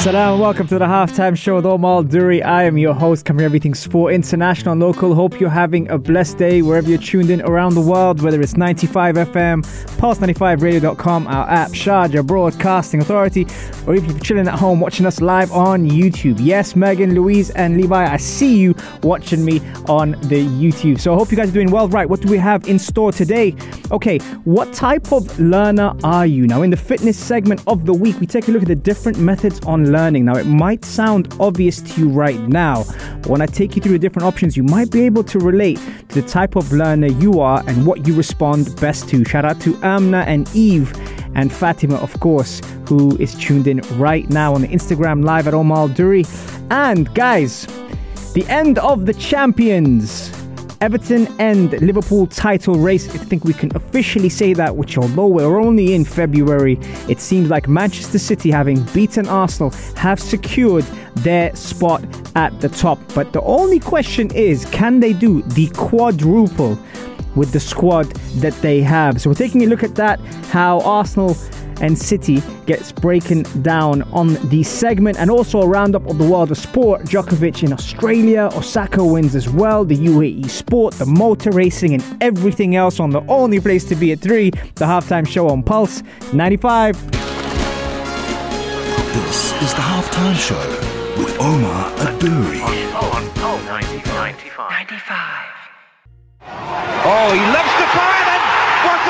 Salam, welcome to the halftime show with Omar Duri. I am your host, covering everything sport, international and local. Hope you're having a blessed day wherever you're tuned in around the world, whether it's 95 FM, pulse95radio.com, our app, Sharjah Broadcasting Authority, or if you're chilling at home watching us live on YouTube. Yes, Megan, Louise, and Levi, I see you watching me on the YouTube. So I hope you guys are doing well. Right, what do we have in store today? Okay, what type of learner are you? Now, in the fitness segment of the week, we take a look at the different methods on learning. Now, it might sound obvious to you right now, but when I take you through the different options, you might be able to relate to the type of learner you are and what you respond best to. Shout out to Amna and Eve and Fatima, of course, who is tuned in right now on the Instagram live at Omar Duri. And guys, the end of the champions. Everton and Liverpool title race. I think we can officially say that, which although we're only in February, it seems like Manchester City, having beaten Arsenal, have secured their spot at the top. But the only question is can they do the quadruple with the squad that they have? So we're taking a look at that, how Arsenal and City gets breaking down on the segment and also a roundup of the world of sport. Djokovic in Australia, Osaka wins as well, the UAE sport, the motor racing, and everything else on the only place to be at 3, the halftime show on Pulse 95. This is the Halftime Show with Omar Aduri. Oh, oh, oh, oh, he loves to fire and what a goal!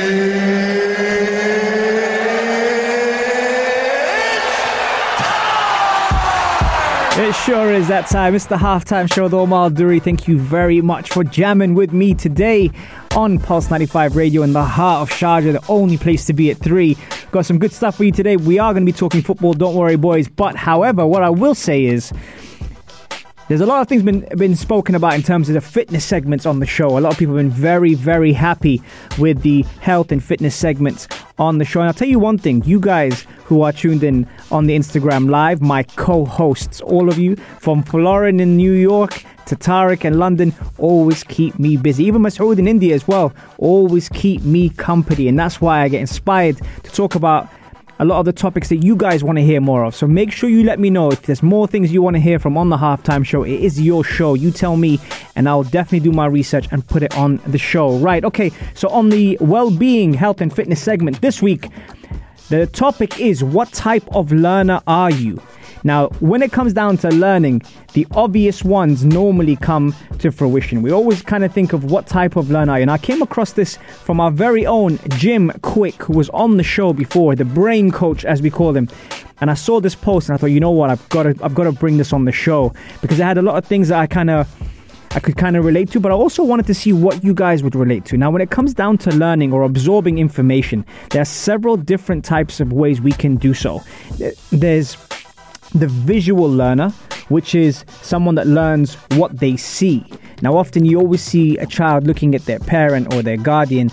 It sure is that time. It's the halftime show with Omar Duri. Thank you very much for jamming with me today on Pulse 95 Radio in the heart of Sharjah, the only place to be at 3. Got some good stuff for you today. We are going to be talking football, don't worry, boys. But however, what I will say is there's a lot of things been been spoken about in terms of the fitness segments on the show. A lot of people have been very, very happy with the health and fitness segments on the show. And I'll tell you one thing, you guys who are tuned in on the Instagram live, my co-hosts, all of you from Florin in New York to Tariq in London, always keep me busy. Even Masoud in India as well, always keep me company. And that's why I get inspired to talk about a lot of the topics that you guys want to hear more of. So make sure you let me know if there's more things you want to hear from on the halftime show. It is your show. You tell me, and I'll definitely do my research and put it on the show. Right. Okay. So on the well-being, health, and fitness segment this week, the topic is what type of learner are you? Now, when it comes down to learning, the obvious ones normally come to fruition. We always kind of think of what type of learner are you. And I came across this from our very own Jim Kwik, who was on the show before, the brain coach, as we call him. And I saw this post and I thought, you know what, I've got to, I've got to bring this on the show because it had a lot of things that I kind of I could kind of relate to, but I also wanted to see what you guys would relate to. Now, when it comes down to learning or absorbing information, there are several different types of ways we can do so. There's the visual learner, which is someone that learns what they see. Now, often you always see a child looking at their parent or their guardian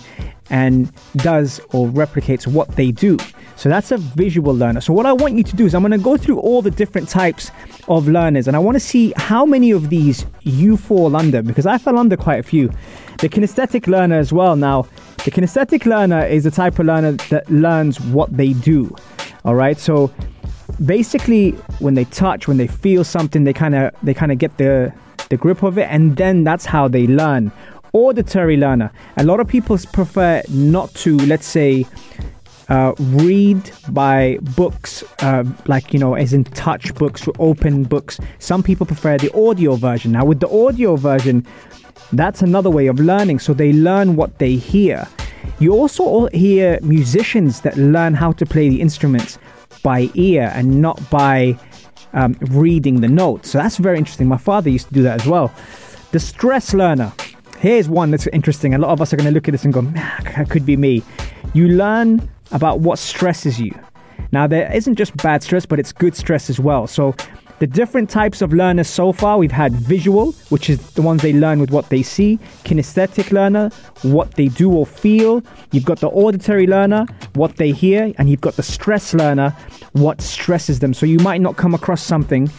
and does or replicates what they do. So that's a visual learner. So what I want you to do is I'm going to go through all the different types of learners and I want to see how many of these you fall under because I fell under quite a few. The kinesthetic learner as well. Now, the kinesthetic learner is the type of learner that learns what they do. All right? So basically when they touch, when they feel something, they kind of they kind of get the the grip of it and then that's how they learn. Auditory learner. A lot of people prefer not to, let's say, uh, read by books, uh, like, you know, as in touch books, or open books. Some people prefer the audio version. Now, with the audio version, that's another way of learning. So they learn what they hear. You also hear musicians that learn how to play the instruments by ear and not by um, reading the notes. So that's very interesting. My father used to do that as well. The stress learner. Here's one that's interesting. A lot of us are going to look at this and go, "Ah, that could be me. You learn about what stresses you. Now, there isn't just bad stress, but it's good stress as well. So, the different types of learners so far we've had visual, which is the ones they learn with what they see, kinesthetic learner, what they do or feel. You've got the auditory learner, what they hear, and you've got the stress learner, what stresses them. So, you might not come across something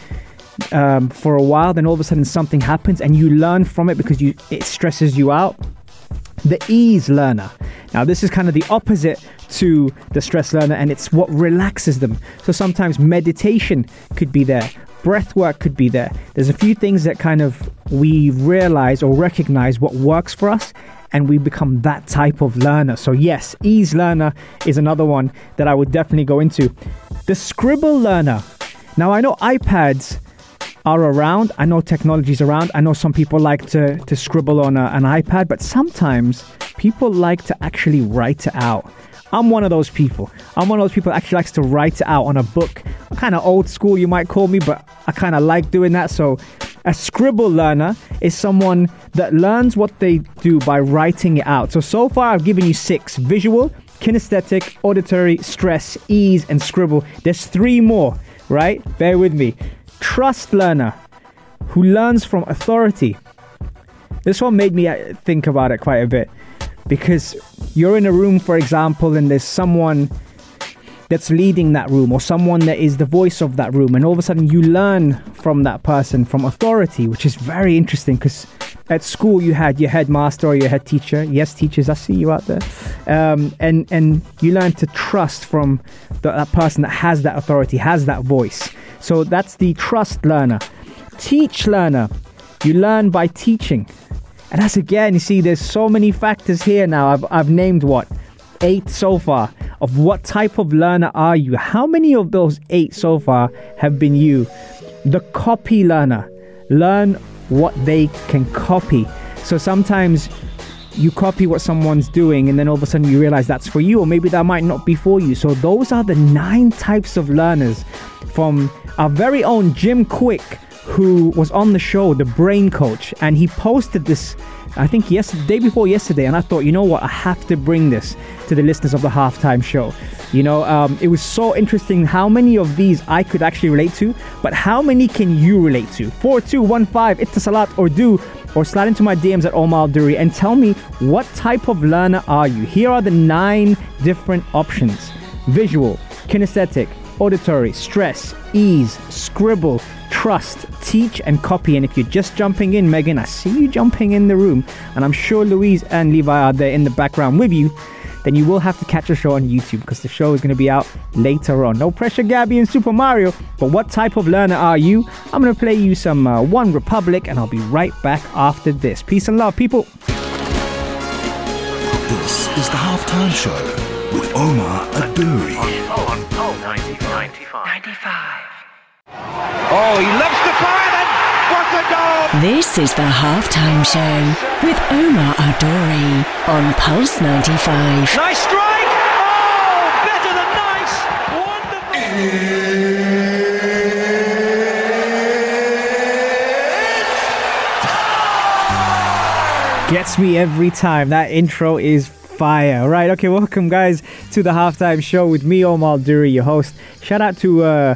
um, for a while, then all of a sudden something happens and you learn from it because you it stresses you out. The ease learner. Now, this is kind of the opposite to the stress learner, and it's what relaxes them. So sometimes meditation could be there, breath work could be there. There's a few things that kind of we realize or recognize what works for us, and we become that type of learner. So, yes, ease learner is another one that I would definitely go into. The scribble learner. Now, I know iPads are around. I know technology's around. I know some people like to, to scribble on a, an iPad, but sometimes people like to actually write it out. I'm one of those people. I'm one of those people that actually likes to write it out on a book. Kind of old school, you might call me, but I kind of like doing that. So, a scribble learner is someone that learns what they do by writing it out. So, so far, I've given you six visual, kinesthetic, auditory, stress, ease, and scribble. There's three more, right? Bear with me trust learner who learns from authority. This one made me uh, think about it quite a bit because you're in a room, for example, and there's someone that's leading that room or someone that is the voice of that room, and all of a sudden you learn from that person, from authority, which is very interesting because at school you had your headmaster or your head teacher. Yes, teachers, I see you out there. Um, and, and you learn to trust from the, that person that has that authority, has that voice. So that's the trust learner. Teach learner. You learn by teaching. And that's again, you see, there's so many factors here now. I've, I've named what? Eight so far. Of what type of learner are you? How many of those eight so far have been you? The copy learner. Learn what they can copy. So sometimes you copy what someone's doing and then all of a sudden you realize that's for you or maybe that might not be for you. So those are the nine types of learners from our very own Jim Kwik who was on the show, the brain coach, and he posted this, I think, yesterday, day before yesterday, and I thought, you know what, I have to bring this to the listeners of the halftime show. You know, um, it was so interesting how many of these I could actually relate to, but how many can you relate to? 4215 Etisalat or do or slide into my DMs at Omar Duri and tell me what type of learner are you? Here are the nine different options visual, kinesthetic, auditory, stress, ease, scribble, trust, teach, and copy. And if you're just jumping in, Megan, I see you jumping in the room, and I'm sure Louise and Levi are there in the background with you. Then you will have to catch the show on YouTube because the show is going to be out later on. No pressure, Gabby and Super Mario. But what type of learner are you? I'm going to play you some uh, One Republic, and I'll be right back after this. Peace and love, people. This is the halftime show with Omar Adouri. Oh, he loves the fire then. What a goal! This is the halftime show with Omar Adori on Pulse 95. Nice strike. Oh, better than nice. Wonderful. Gets me every time. That intro is fire. Right, okay, welcome guys to the halftime show with me, Omar Duri, your host. Shout out to uh,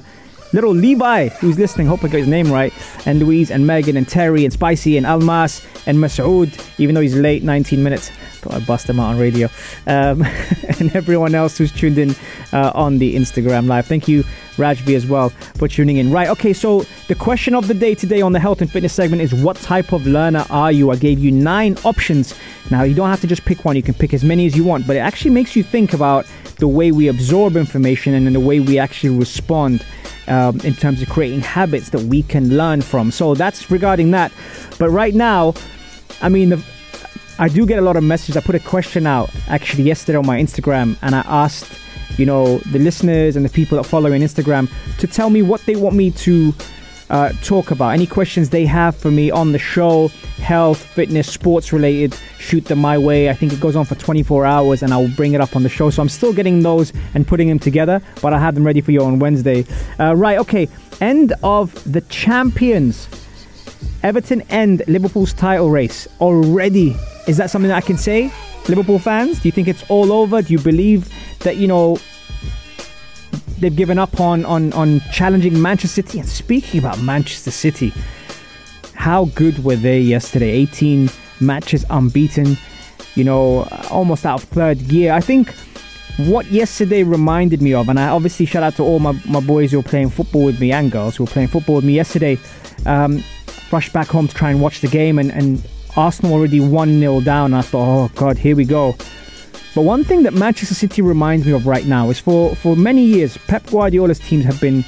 little Levi who's listening. Hope I got his name right. And Louise and Megan and Terry and Spicy and Almas and Masoud, even though he's late, 19 minutes. Thought I'd bust him out on radio. Um, and everyone else who's tuned in uh, on the Instagram live. Thank you, Rajbi, as well, for tuning in. Right, okay, so the question of the day today on the health and fitness segment is what type of learner are you? I gave you nine options. Now, you don't have to just pick one, you can pick as many as you want, but it actually makes you think about the way we absorb information and the way we actually respond. Um, in terms of creating habits that we can learn from. So that's regarding that. But right now, I mean, the, I do get a lot of messages. I put a question out actually yesterday on my Instagram and I asked, you know, the listeners and the people that follow me on Instagram to tell me what they want me to uh, talk about. Any questions they have for me on the show, health, fitness, sports related, shoot them my way. I think it goes on for 24 hours and I'll bring it up on the show. So I'm still getting those and putting them together, but I have them ready for you on Wednesday. Uh, right, okay. End of the champions. Everton end Liverpool's title race already. Is that something that I can say? Liverpool fans, do you think it's all over? Do you believe that, you know, they've given up on, on, on challenging Manchester City? And speaking about Manchester City, how good were they yesterday? 18 matches unbeaten, you know, almost out of third gear. I think what yesterday reminded me of, and I obviously shout out to all my, my boys who were playing football with me and girls who were playing football with me yesterday. Um, rushed back home to try and watch the game, and, and Arsenal already 1 0 down. I thought, oh God, here we go. But one thing that Manchester City reminds me of right now is for, for many years, Pep Guardiola's teams have been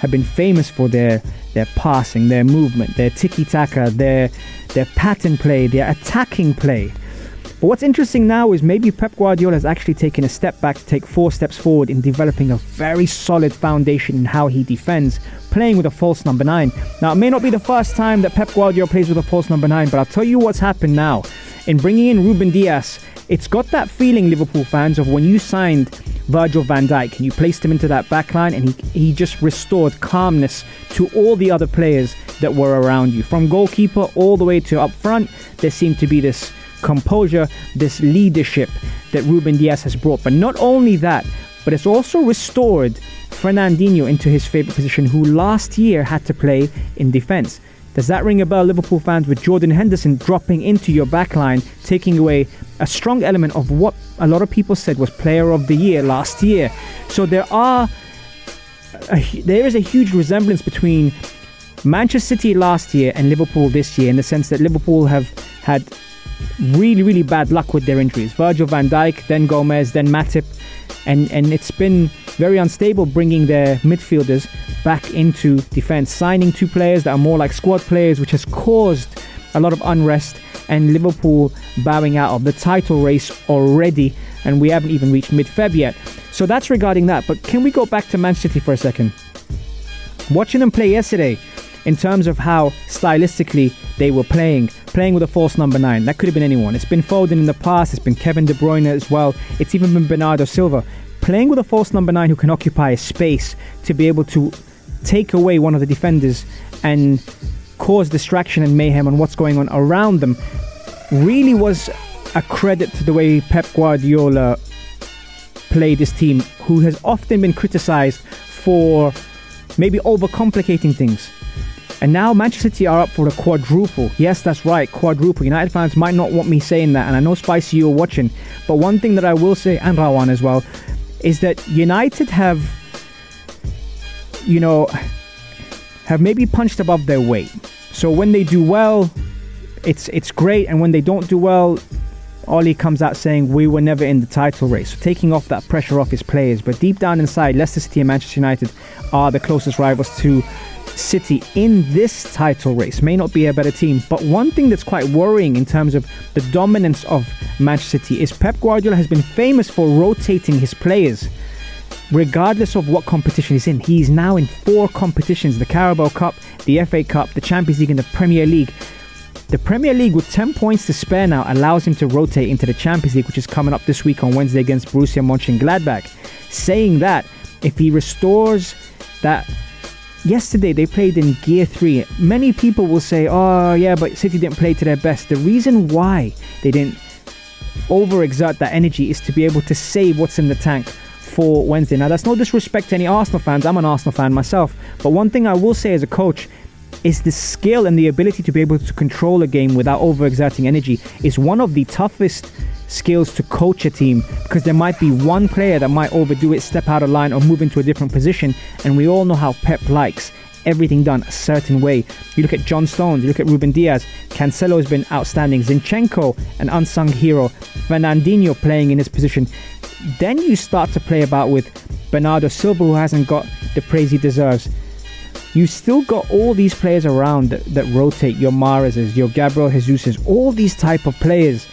have been famous for their their passing, their movement, their tiki taka, their their pattern play, their attacking play. But what's interesting now is maybe Pep Guardiola has actually taken a step back to take four steps forward in developing a very solid foundation in how he defends, playing with a false number nine. Now, it may not be the first time that Pep Guardiola plays with a false number nine, but I'll tell you what's happened now. In bringing in Ruben Dias, it's got that feeling, Liverpool fans, of when you signed Virgil van Dijk and you placed him into that back line and he, he just restored calmness to all the other players that were around you. From goalkeeper all the way to up front, there seemed to be this composure, this leadership that Ruben Dias has brought. But not only that, but it's also restored Fernandinho into his favorite position, who last year had to play in defense. Does that ring a bell, Liverpool fans, with Jordan Henderson dropping into your backline, taking away a strong element of what a lot of people said was player of the year last year? So there are a, there is a huge resemblance between Manchester City last year and Liverpool this year in the sense that Liverpool have had really, really bad luck with their injuries. Virgil van Dijk, then Gomez, then Matip. And, and it's been very unstable bringing their midfielders back into defense, signing two players that are more like squad players, which has caused a lot of unrest and Liverpool bowing out of the title race already. And we haven't even reached mid Feb yet. So that's regarding that. But can we go back to Man City for a second? Watching them play yesterday, in terms of how stylistically they were playing, playing with a false number nine. That could have been anyone. It's been Foden in the past, it's been Kevin De Bruyne as well, it's even been Bernardo Silva. Playing with a false number nine who can occupy a space to be able to take away one of the defenders and cause distraction and mayhem on what's going on around them really was a credit to the way Pep Guardiola played this team, who has often been criticized for maybe overcomplicating things. And now Manchester City are up for the quadruple. Yes, that's right, quadruple. United fans might not want me saying that, and I know Spicy you're watching. But one thing that I will say, and Rawan as well, is that United have, you know, have maybe punched above their weight. So when they do well, it's it's great, and when they don't do well, Ole comes out saying we were never in the title race, so taking off that pressure off his players. But deep down inside, Leicester City and Manchester United are the closest rivals to City in this title race. May not be a better team, but one thing that's quite worrying in terms of the dominance of Manchester City is Pep Guardiola has been famous for rotating his players regardless of what competition he's in. He's now in four competitions the Carabao Cup, the FA Cup, the Champions League, and the Premier League. The Premier League, with 10 points to spare now, allows him to rotate into the Champions League, which is coming up this week on Wednesday against Borussia Mönchengladbach. Saying that, if he restores that Yesterday they played in Gear 3. Many people will say, oh, yeah, but City didn't play to their best. The reason why they didn't overexert that energy is to be able to save what's in the tank for Wednesday. Now, that's no disrespect to any Arsenal fans. I'm an Arsenal fan myself. But one thing I will say as a coach is the skill and the ability to be able to control a game without overexerting energy is one of the toughest skills to coach a team because there might be one player that might overdo it, step out of line, or move into a different position. And we all know how Pep likes everything done a certain way. You look at John Stones, you look at Ruben Dias, Cancelo has been outstanding, Zinchenko, an unsung hero, Fernandinho playing in his position. Then you start to play about with Bernardo Silva, who hasn't got the praise he deserves. You still got all these players around that, that rotate, your Mahrez's, your Gabriel Jesus's, all these type of players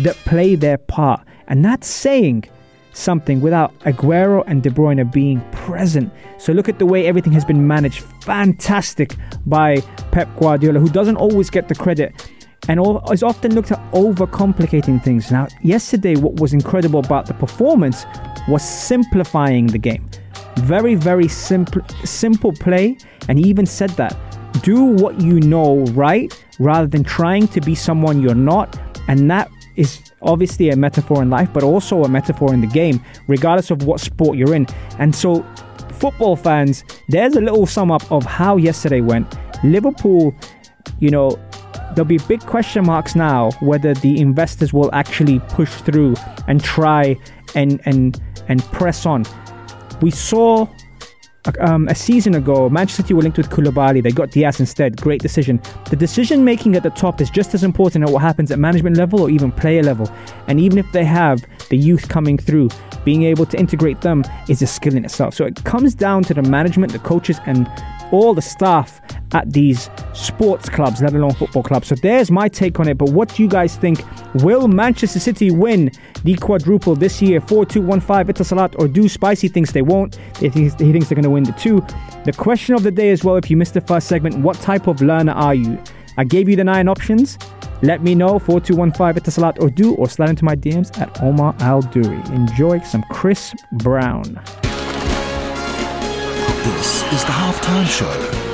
that play their part. And that's saying something without Aguero and De Bruyne being present. So look at the way everything has been managed. Fantastic by Pep Guardiola, who doesn't always get the credit and is often looked at overcomplicating things. Now, yesterday, what was incredible about the performance was simplifying the game. Very, very simple, simple play. And he even said that do what you know right rather than trying to be someone you're not. And that is obviously a metaphor in life, but also a metaphor in the game, regardless of what sport you're in. And so, football fans, there's a little sum up of how yesterday went. Liverpool, you know, there'll be big question marks now whether the investors will actually push through and try and and and press on. We saw um, a season ago, Manchester City were linked with Koulibaly. They got Dias instead. Great decision. The decision making at the top is just as important at what happens at management level or even player level. And even if they have the youth coming through, being able to integrate them is a skill in itself. So it comes down to the management, the coaches, and all the staff at these sports clubs, let alone football clubs. So there's my take on it. But what do you guys think? Will Manchester City win the quadruple this year? 4 2 1 5 Etisalat or do Spicy thinks they won't? He thinks, he thinks they're going to win the two. The question of the day as well, if you missed the first segment, what type of learner are you? I gave you the nine options. Let me know 4215 Etisalat or do or slide into my DMs at Omar Al Duri. Enjoy some Chris Brown. This is the halftime show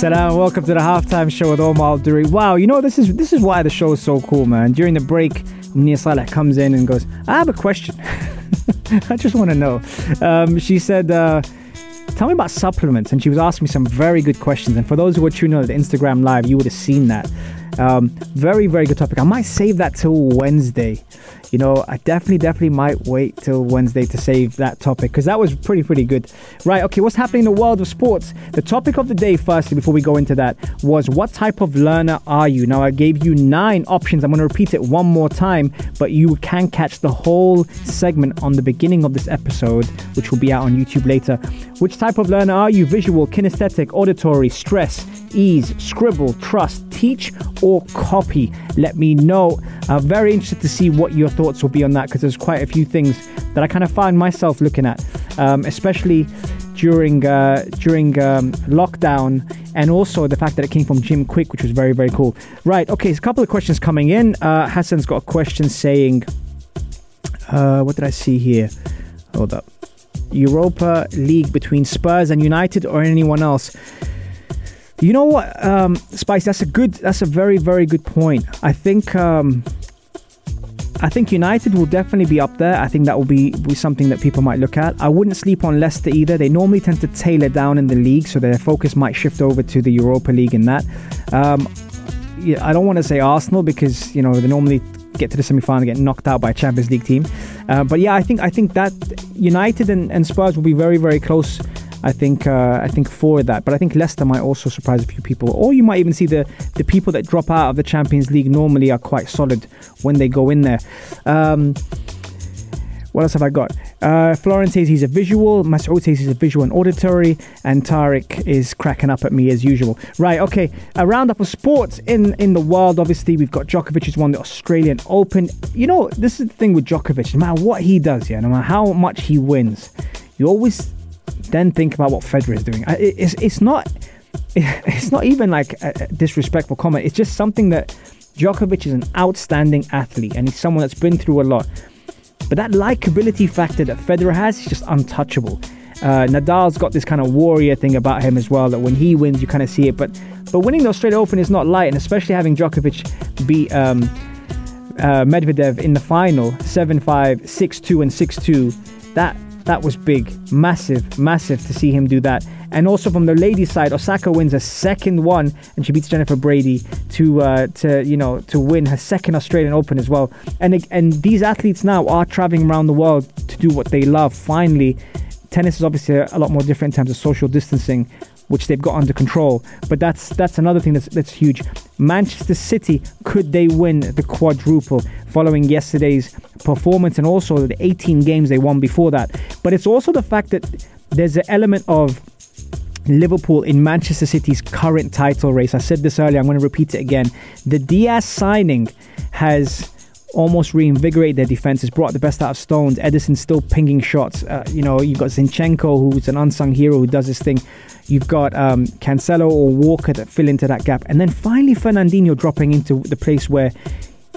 Salam, welcome to the halftime show with Omar Duri. Wow, you know this is this is why the show is so cool, man. During the break, Nia Saleh comes in and goes, "I have a question. I just want to know." Um, she said, uh, "Tell me about supplements," and she was asking me some very good questions. And for those who were tuning in the Instagram live, you would have seen that. Um, very, very good topic. I might save that till Wednesday. You know, I definitely, definitely might wait till Wednesday to save that topic because that was pretty, pretty good. Right, okay, what's happening in the world of sports? The topic of the day, firstly, before we go into that, was what type of learner are you? Now, I gave you nine options. I'm going to repeat it one more time, but you can catch the whole segment on the beginning of this episode, which will be out on YouTube later. Which type of learner are you? Visual, kinesthetic, auditory, stress, ease, scribble, trust, teach, or copy? Let me know. I'm very interested to see what your thoughts will be on that because there's quite a few things that I kind of find myself looking at, um, especially during uh, during um, lockdown, and also the fact that it came from Jim Kwik, which was very very cool. Right, okay, so a couple of questions coming in. Uh, Hassan's got a question saying, uh, "What did I see here? Hold up." Europa League between Spurs and United or anyone else. You know what, um, Spice? That's a good. That's a very, very good point. I think. Um, I think United will definitely be up there. I think that will be, be something that people might look at. I wouldn't sleep on Leicester either. They normally tend to tailor down in the league, so their focus might shift over to the Europa League in that. Um, yeah, I don't want to say Arsenal because you know they normally get to the semi-final, get knocked out by a Champions League team. Uh, but yeah, I think I think that United and, and Spurs will be very, very close I think uh, I think for that. But I think Leicester might also surprise a few people, or you might even see the the people that drop out of the Champions League normally are quite solid when they go in there. Um, what else have I got? Uh, Florence says he's a visual. Masoud says he's a visual and auditory. And Tariq is cracking up at me as usual. Right, okay. A roundup of sports in, in the world. Obviously, we've got Djokovic who's won the Australian Open. You know, this is the thing with Djokovic. No matter what he does, yeah, no matter how much he wins, you always then think about what Federer is doing. It's, it's not it's not even like a disrespectful comment. It's just something that Djokovic is an outstanding athlete and he's someone that's been through a lot. But that likability factor that Federer has is just untouchable. Uh, Nadal's got this kind of warrior thing about him as well that when he wins, you kind of see it. But but winning the Australian Open is not light, and especially having Djokovic beat um, uh, Medvedev in the final 7 5, 6 2, and 6 2, that that was big, massive, massive to see him do that. And also from the ladies' side, Osaka wins a second one, and she beats Jennifer Brady to uh, to you know to win her second Australian Open as well. And and these athletes now are traveling around the world to do what they love. Finally, tennis is obviously a lot more different in terms of social distancing, which they've got under control. But that's that's another thing that's that's huge. Manchester City could they win the quadruple following yesterday's performance and also the 18 games they won before that. But it's also the fact that there's an element of Liverpool in Manchester City's current title race. I said this earlier, I'm going to repeat it again. The Dias signing has almost reinvigorated their defense, has brought the best out of Stones. Ederson still pinging shots. Uh, you know, you've got Zinchenko, who's an unsung hero who does this thing. You've got um, Cancelo or Walker that fill into that gap. And then finally, Fernandinho dropping into the place where,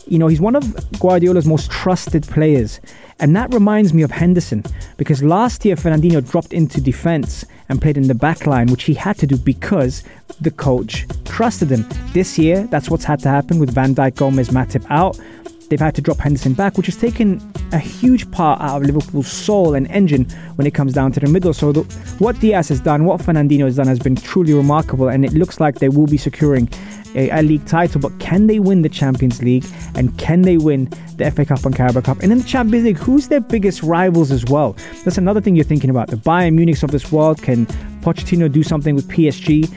you know, he's one of Guardiola's most trusted players. And that reminds me of Henderson because last year Fernandinho dropped into defense and played in the back line, which he had to do because the coach trusted him. This year, that's what's had to happen with Van Dijk, Gomez, Matip out. They've had to drop Henderson back, which has taken a huge part out of Liverpool's soul and engine when it comes down to the middle. So, the, what Dias has done, what Fernandinho has done, has been truly remarkable, and it looks like they will be securing a, a, league title. But can they win the Champions League and can they win the FA Cup and Carabao Cup? And in the Champions League, who's their biggest rivals as well? That's another thing you're thinking about. The Bayern Munichs of this world. Can Pochettino do something with PSG?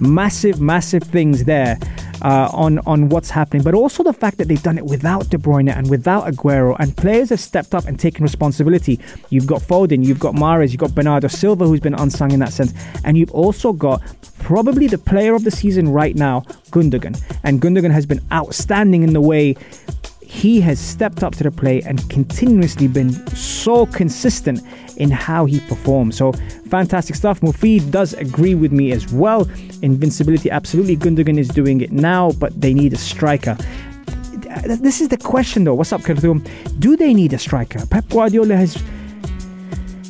Massive, massive things there uh, on on what's happening, but also the fact that they've done it without De Bruyne and without Aguero, and players have stepped up and taken responsibility. You've got Foden, you've got Mahrez, you've got Bernardo Silva, who's been unsung in that sense, and you've also got probably the player of the season right now, Gundogan, and Gundogan has been outstanding in the way he has stepped up to the plate and continuously been so consistent in how he performs. So fantastic stuff. Mufid does agree with me as well. Invincibility, absolutely. Gundogan is doing it now, but they need a striker. This is the question though. What's up, Khartoum? Do they need a striker? Pep Guardiola has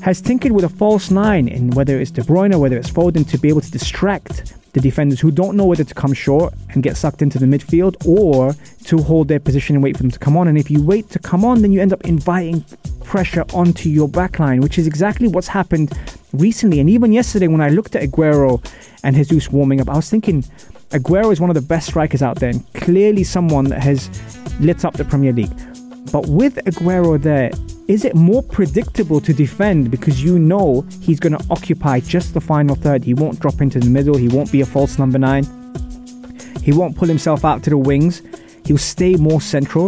has tinkered with a false nine in whether it's De Bruyne, or whether it's Foden, to be able to distract the defenders who don't know whether to come short and get sucked into the midfield or to hold their position and wait for them to come on. And if you wait to come on, then you end up inviting pressure onto your backline, which is exactly what's happened recently. And even yesterday, when I looked at Aguero and Jesus warming up, I was thinking Aguero is one of the best strikers out there and clearly someone that has lit up the Premier League. But with Aguero there, is it more predictable to defend because you know he's going to occupy just the final third? He won't drop into the middle, he won't be a false number nine, he won't pull himself out to the wings, he'll stay more central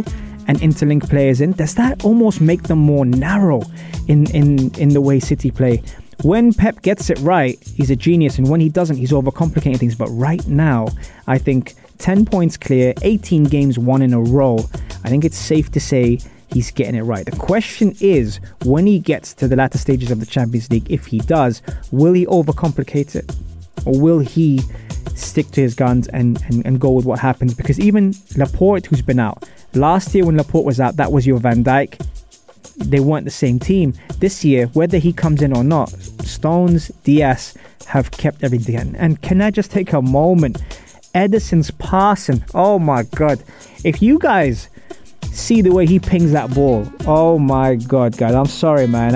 and interlink players in. Does that almost make them more narrow in, in, in the way City play? When Pep gets it right, he's a genius, and when he doesn't, he's overcomplicating things. But right now, I think 10 points clear, 18 games won in a row. I think it's safe to say he's getting it right. The question is when he gets to the latter stages of the Champions League, if he does, will he overcomplicate it? Or will he stick to his guns and, and, and go with what happens? Because even Laporte, who's been out, last year when Laporte was out, that was your Van Dijk. They weren't the same team. This year, whether he comes in or not, Stones, Dias have kept everything. And can I just take a moment? Ederson's passing. Oh my God. If you guys see the way he pings that ball. Oh my god, guys! I'm sorry, man.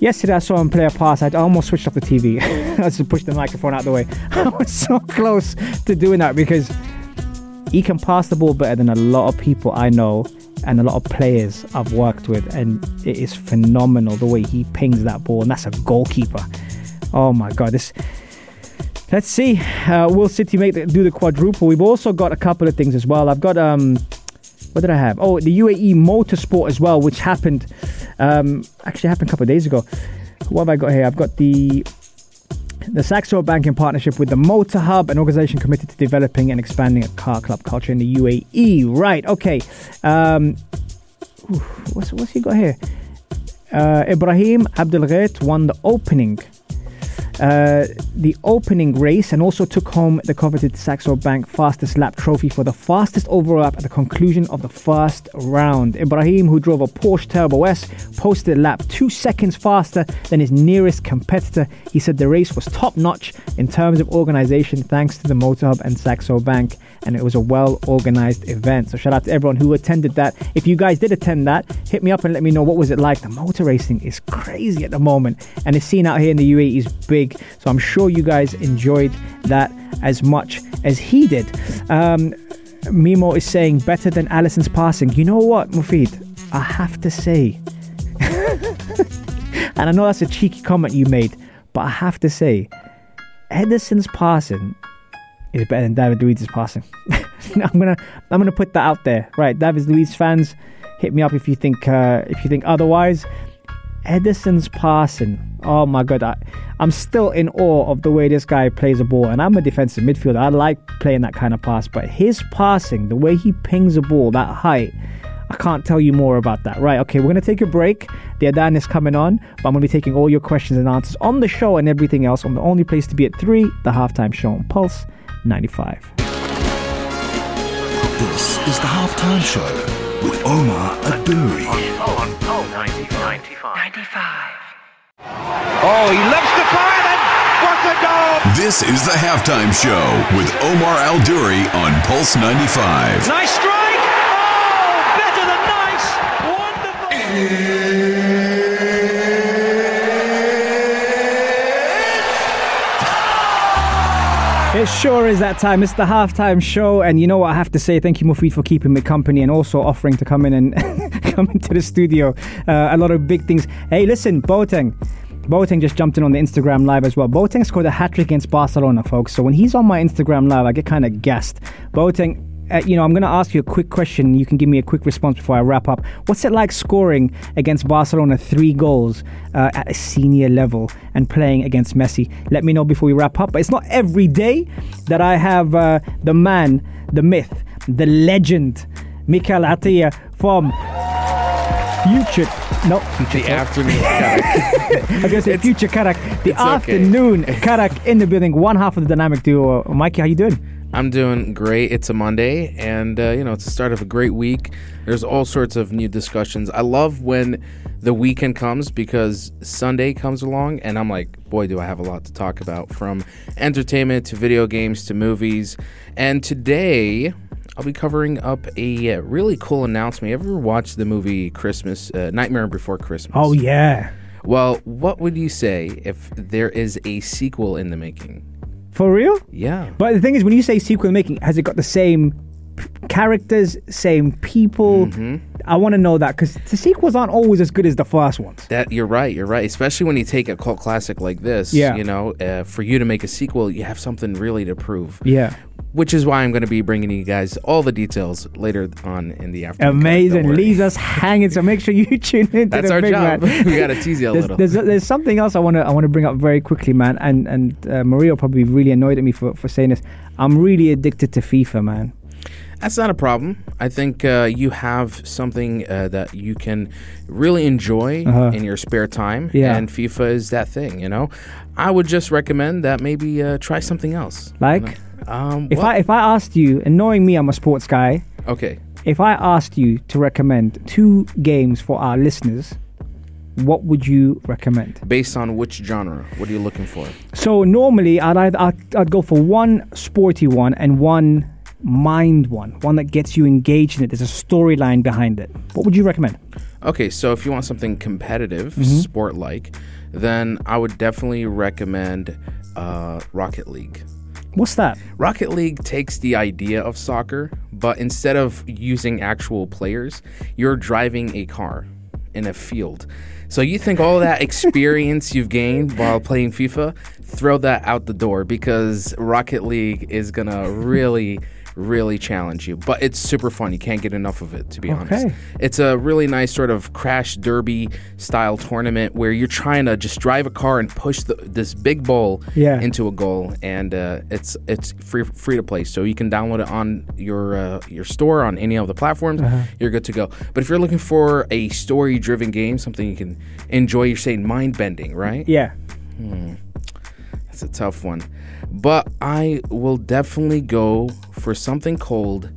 yesterday I saw him play a pass. I almost switched off the TV. I just pushed the microphone out the way. I was so close to doing that because he can pass the ball better than a lot of people I know and a lot of players I've worked with, and it is phenomenal the way he pings that ball, and that's a goalkeeper. Oh my god, this. Let's see. Uh, will City make the, do the quadruple? We've also got a couple of things as well. I've got um, what did I have? Oh, the UAE Motorsport as well, which happened. Um, actually, happened a couple of days ago. What have I got here? I've got the the Saxo Bank in partnership with the Motor Hub, an organization committed to developing and expanding a car club culture in the UAE. Right. Okay. Um, what's what's he got here? Uh, Ibrahim Abdelghait won the opening uh, the opening race and also took home the coveted Saxo Bank fastest lap trophy for the fastest overall lap at the conclusion of the first round. Ibrahim, who drove a Porsche Turbo S, posted a lap two seconds faster than his nearest competitor. He said the race was top notch in terms of organization thanks to the Motor Hub and Saxo Bank, and it was a well organized event. So shout out to everyone who attended that. If you guys did attend that, hit me up and let me know what was it like. The motor racing is crazy at the moment, and the scene out here in the UAE is big. So I'm sure you guys enjoyed that as much as he did. Um, Mimo is saying better than Alisson's passing. You know what, Mufid? I have to say, and I know that's a cheeky comment you made, but I have to say, Ederson's passing is better than David Luiz's passing. I'm gonna I'm gonna put that out there. Right, David Luiz fans, hit me up if you think uh, if you think otherwise. Ederson's passing Oh my god, I, I'm still in awe of the way this guy plays the ball. And I'm a defensive midfielder. I like playing that kind of pass, but his passing, the way he pings a ball that height, I can't tell you more about that. Right, okay, we're going to take a break. The Adan is coming on, but I'm going to be taking all your questions and answers on the show and everything else on the only place to be at 3, the halftime show on Pulse 95. This is the halftime show with Omar Adouri. Oh, he loves to fire then. What a goal! This is the halftime show with Omar Al Duri on Pulse 95. Nice strike! Oh, better than nice! Wonderful! It sure is that time. It's the halftime show, and you know what I have to say? Thank you, Mufid, for keeping me company and also offering to come in and come into the studio. Uh, a lot of big things. Hey, listen, Boateng. Boateng just jumped in on the Instagram live as well. Boateng scored a hat trick against Barcelona, folks. So when he's on my Instagram live, I get kind of gassed. Boateng, uh, you know, I'm going to ask you a quick question. You can give me a quick response before I wrap up. What's it like scoring against Barcelona three goals uh, at a senior level and playing against Messi? Let me know before we wrap up. But it's not every day that I have uh, the man, the myth, the legend, Mikel Atiyah from Future. No, Future. The afternoon. Karak. Going to say Future Karak. The it's okay. afternoon Karak in the building. One half of the dynamic duo. Mikey, how you doing? I'm doing great. It's a Monday, and uh, you know it's the start of a great week. There's all sorts of new discussions. I love when the weekend comes because Sunday comes along, and I'm like, boy, do I have a lot to talk about from entertainment to video games to movies. And today, I'll be covering up a uh, really cool announcement. You ever watched the movie Christmas uh, Nightmare Before Christmas? Oh yeah. Well, what would you say if there is a sequel in the making? For real? Yeah. But the thing is, when you say sequel making, has it got the same characters, same people? Mm-hmm. I want to know that because the sequels aren't always as good as the first ones. That you're right, you're right. Especially when you take a cult classic like this. Yeah. You know, uh, for you to make a sequel, you have something really to prove. Yeah. Which is why I'm going to be bringing you guys all the details later on in the afternoon. Amazing. Leaves us hanging. So make sure you tune into That's the our big job. man. we got to tease you a There's, little. there's, there's something else I want to I want to bring up very quickly, man. And and uh, Maria will probably be really annoyed at me for, for saying this. I'm really addicted to FIFA, man. That's not a problem. I think uh, you have something uh, that you can really enjoy Uh-huh. in your spare time, Yeah. and FIFA is that thing. You know, I would just recommend that maybe uh, try something else. Like, Um, if well, I if I asked you, and knowing me, I'm a sports guy. okay, If I asked you to recommend two games for our listeners, what would you recommend? based on which genre, what are you looking for? So normally, I'd I'd, I'd, I'd go for one sporty one and one mind one, one that gets you engaged in it. There's a storyline behind it. What would you recommend? Okay, so if you want something competitive, Mm-hmm. sport like, then I would definitely recommend uh, Rocket League. What's that? Rocket League takes the idea of soccer, but instead of using actual players, you're driving a car in a field. So you think all that experience you've gained while playing FIFA, throw that out the door because Rocket League is gonna really, really challenge you. But it's super fun. You can't get enough of it, to be honest. Okay. It's a really nice sort of crash derby style tournament where you're trying to just drive a car and push the, this big ball Yeah. into a goal, and uh, it's it's free free to play. So you can download it on your uh, your store on any of the platforms. You're good to go. But if you're looking for a story driven game, something you can enjoy, you're saying mind bending, right? Yeah. That's a tough one. But I will definitely go for something called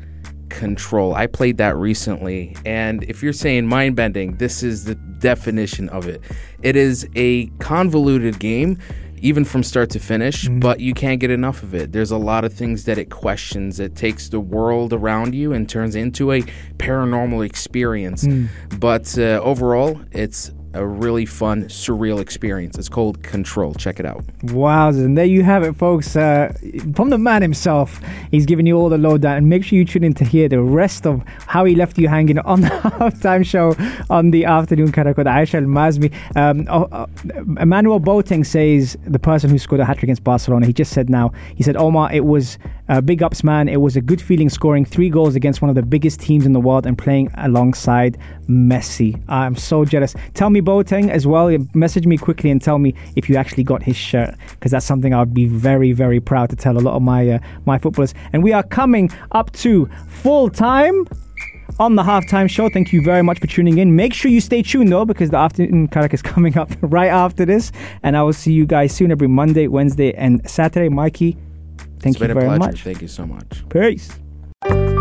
Control. I played that recently, and if you're saying mind bending, this is the definition of it. It is a convoluted game. Even from start to finish, but you can't get enough of it. There's a lot of things that it questions. It takes the world around you and turns into a paranormal experience. But uh, overall, it's a really fun, surreal experience. It's called Control. Check it out. Wow, and there you have it, folks. Uh, from the man himself, he's giving you all the lowdown. And make sure you tune in to hear the rest of how he left you hanging on the halftime show on the afternoon Karak with Aisha Al Mazmi. Um, oh, uh, Emmanuel Boateng says the person who scored a hat trick against Barcelona. He just said now, he said, Omar, it was uh, big ups, man. It was a good feeling scoring three goals against one of the biggest teams in the world and playing alongside Messi. I'm so jealous. Tell me, Boateng as well. Message me quickly and tell me if you actually got his shirt because that's something I'd be very, very proud to tell a lot of my uh, my footballers. And we are coming up to full time on the halftime show. Thank you very much for tuning in. Make sure you stay tuned though, because the afternoon karak is coming up right after this. And I will see you guys soon every Monday, Wednesday, and Saturday. Mikey, thank It's you been a very pleasure. much. Thank you so much. Peace.